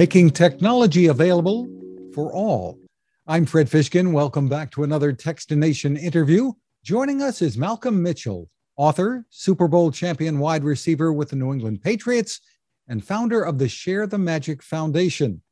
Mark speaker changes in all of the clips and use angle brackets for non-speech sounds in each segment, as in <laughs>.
Speaker 1: making technology available for all. I'm Fred Fishkin. Welcome back to another Techstination interview. Joining us is Malcolm Mitchell, author, Super Bowl champion wide receiver with the New England Patriots, and founder of the Share the Magic Foundation.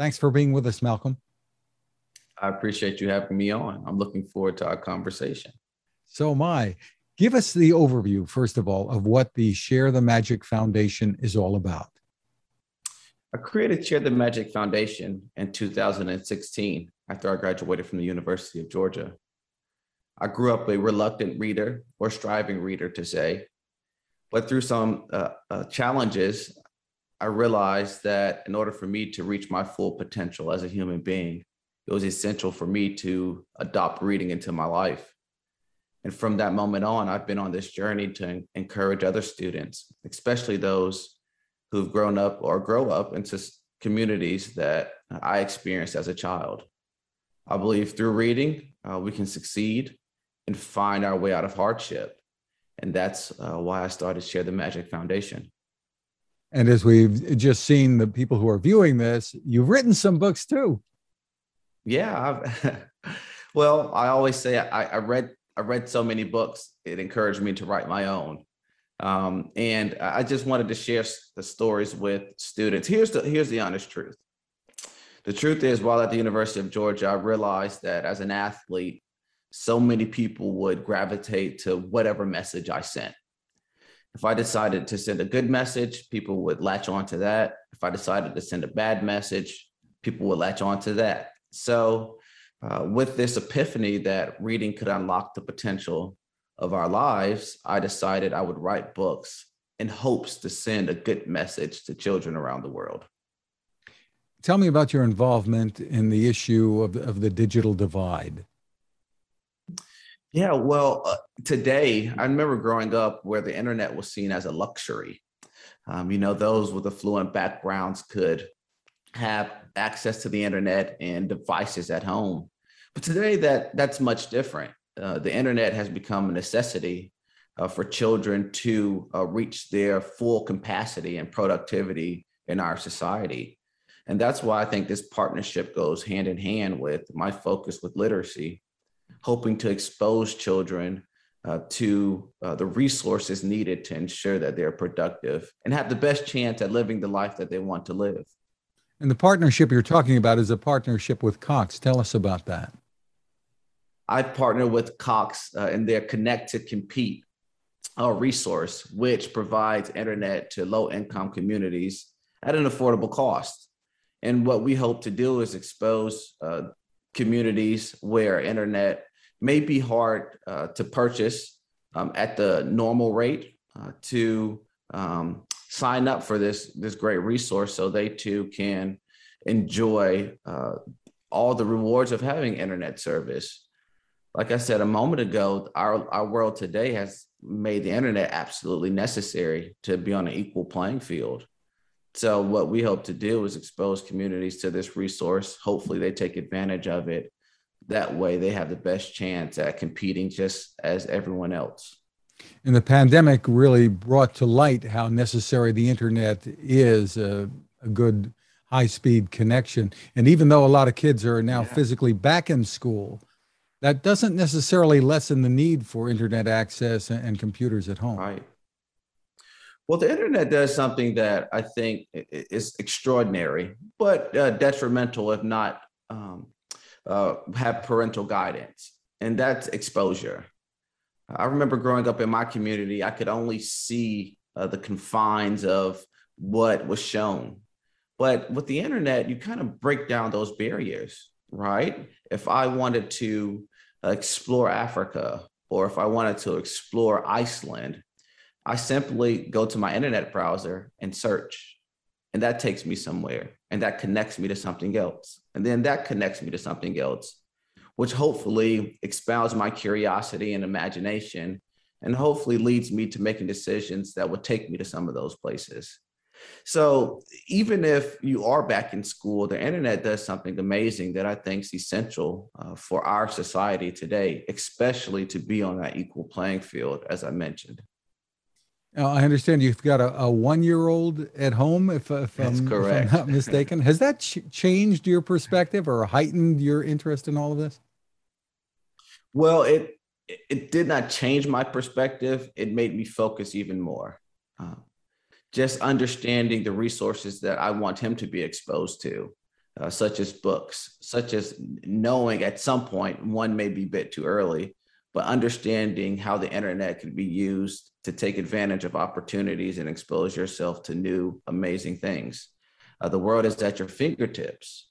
Speaker 1: Thanks for being with us, Malcolm.
Speaker 2: I appreciate you having me on. I'm looking forward to our conversation.
Speaker 1: So am I. Give us the overview, first of all, of what the Share the Magic Foundation is all about.
Speaker 2: I created Share the Magic Foundation in 2016 after I graduated from the University of Georgia. I grew up a reluctant reader or striving reader to say, but through some uh, uh, challenges, I realized that in order for me to reach my full potential as a human being, it was essential for me to adopt reading into my life. And from that moment on, I've been on this journey to encourage other students, especially those who've grown up or grow up into communities that I experienced as a child. I believe through reading, uh, we can succeed and find our way out of hardship. And that's uh, why I started Share the Magic Foundation.
Speaker 1: And as we've just seen the people who are viewing this, you've written some books too.
Speaker 2: Yeah. <laughs> well, I always say I, I read I read so many books, it encouraged me to write my own. Um, and I just wanted to share the stories with students. Here's the here's the honest truth. The truth is, while at the University of Georgia, I realized that as an athlete, so many people would gravitate to whatever message I sent. If I decided to send a good message, people would latch on to that. If I decided to send a bad message, people would latch on to that. So uh, with this epiphany that reading could unlock the potential of our lives, I decided I would write books in hopes to send a good message to children around the world.
Speaker 1: Tell me about your involvement in the issue of, of the digital divide.
Speaker 2: Yeah, well, uh, today, I remember growing up where the internet was seen as a luxury. Um, you know, those with affluent backgrounds could have access to the internet and devices at home. But today, that that's much different. Uh, the internet has become a necessity uh, for children to uh, reach their full capacity and productivity in our society. And that's why I think this partnership goes hand in hand with my focus with literacy, hoping to expose children uh, to uh, the resources needed to ensure that they're productive and have the best chance at living the life that they want to live.
Speaker 1: And the partnership you're talking about is a partnership with Cox. Tell us about that.
Speaker 2: I partner with Cox uh, in their Connect to Compete uh, resource, which provides internet to low income communities at an affordable cost. And what we hope to do is expose uh, communities where internet may be hard uh, to purchase um, at the normal rate uh, to um, sign up for this, this great resource so they too can enjoy uh, all the rewards of having internet service like I said a moment ago, our, our world today has made the internet absolutely necessary to be on an equal playing field. So, what we hope to do is expose communities to this resource. Hopefully, they take advantage of it. That way, they have the best chance at competing just as everyone else.
Speaker 1: And the pandemic really brought to light how necessary the internet is a, a good high speed connection. And even though a lot of kids are now yeah. physically back in school, that doesn't necessarily lessen the need for internet access and, computers at home.
Speaker 2: Right. Well, the internet does something that I think is extraordinary, but uh, detrimental if not um, uh, have parental guidance, and that's exposure. I remember growing up in my community, I could only see uh, the confines of what was shown. But with the internet, you kind of break down those barriers, right? If I wanted to explore Africa or if I wanted to explore Iceland, I simply go to my internet browser and search. And that takes me somewhere and that connects me to something else. And then that connects me to something else, which hopefully expounds my curiosity and imagination and hopefully leads me to making decisions that would take me to some of those places. So even if you are back in school, the internet does something amazing that I think is essential uh, for our society today, especially to be on that equal playing field, as I mentioned.
Speaker 1: Now, I understand you've got a, a one-year-old at home, if, if,
Speaker 2: That's
Speaker 1: I'm, if I'm not mistaken. Has that ch- changed your perspective or heightened your interest in all of this?
Speaker 2: Well, it it did not change my perspective. It made me focus even more. Uh, just understanding the resources that I want him to be exposed to, uh, such as books, such as knowing at some point one may be a bit too early, but understanding how the internet can be used to take advantage of opportunities and expose yourself to new amazing things. Uh, the world is at your fingertips.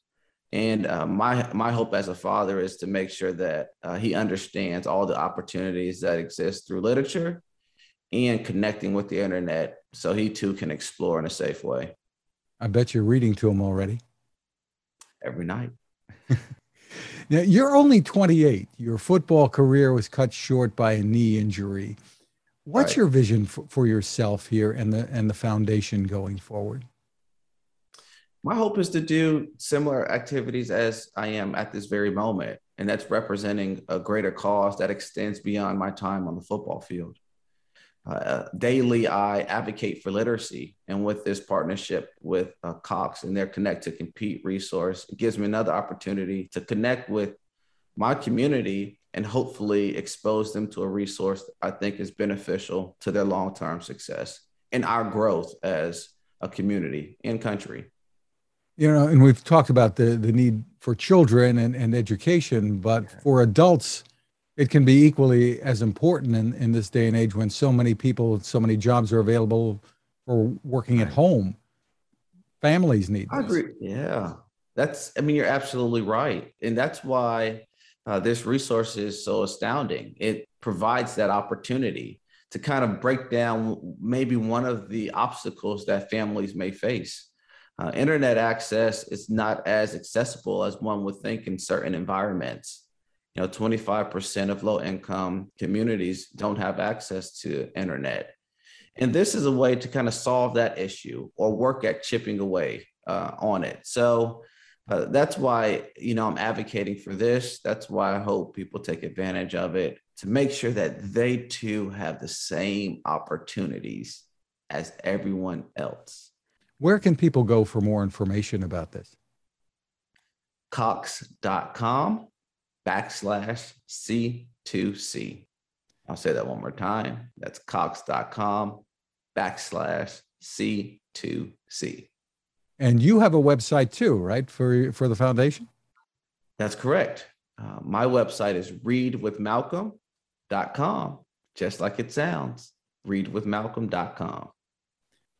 Speaker 2: And uh, my my hope as a father is to make sure that uh, he understands all the opportunities that exist through literature and connecting with the internet, so he too can explore in a safe way
Speaker 1: I bet you're reading to him already.
Speaker 2: every night. <laughs>
Speaker 1: Now, you're only 28. Your football career was cut short by a knee injury. What's
Speaker 2: Right.
Speaker 1: your vision for, for yourself here and the and the foundation going forward?
Speaker 2: My hope is to do similar activities as I am at this very moment, and that's representing a greater cause that extends beyond my time on the football field. Uh, daily, I advocate for literacy, and with this partnership with uh, Cox and their Connect to Compete resource, it gives me another opportunity to connect with my community and hopefully expose them to a resource I think is beneficial to their long term success and our growth as a community and country.
Speaker 1: You know, and we've talked about the the need for children and, and education, but for adults, it can be equally as important in, in this day and age when so many people, so many jobs are available for working at home. Families need
Speaker 2: I
Speaker 1: this.
Speaker 2: agree. Yeah, that's. I mean, you're absolutely right, and that's why uh, this resource is so astounding. It provides that opportunity to kind of break down maybe one of the obstacles that families may face. Uh, internet access is not as accessible as one would think in certain environments. You know, 25% of low income communities don't have access to internet. And this is a way to kind of solve that issue or work at chipping away uh, on it. So uh, that's why, you know, I'm advocating for this. That's why I hope people take advantage of it to make sure that they too have the same opportunities as everyone else.
Speaker 1: Where can people go for more information about this?
Speaker 2: Cox.com backslash C2C. I'll say that one more time. That's Cox.com backslash C2C.
Speaker 1: And you have a website too, right? For for the foundation?
Speaker 2: That's correct. Uh, my website is readwithmalcolm.com, just like it sounds. Readwithmalcolm.com.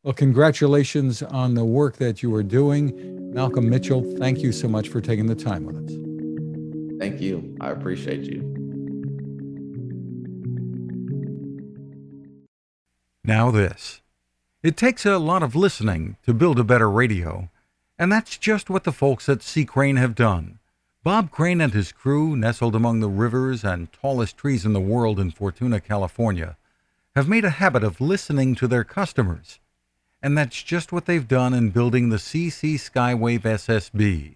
Speaker 1: Well, congratulations on the work that you are doing. Malcolm Mitchell, thank you so much for taking the time with us.
Speaker 2: Thank you. I appreciate you.
Speaker 3: Now, this. It takes a lot of listening to build a better radio, and that's just what the folks at C. Crane have done. Bob Crane and his crew, nestled among the rivers and tallest trees in the world in Fortuna, California, have made a habit of listening to their customers. And that's just what they've done in building the CC Skywave SSB,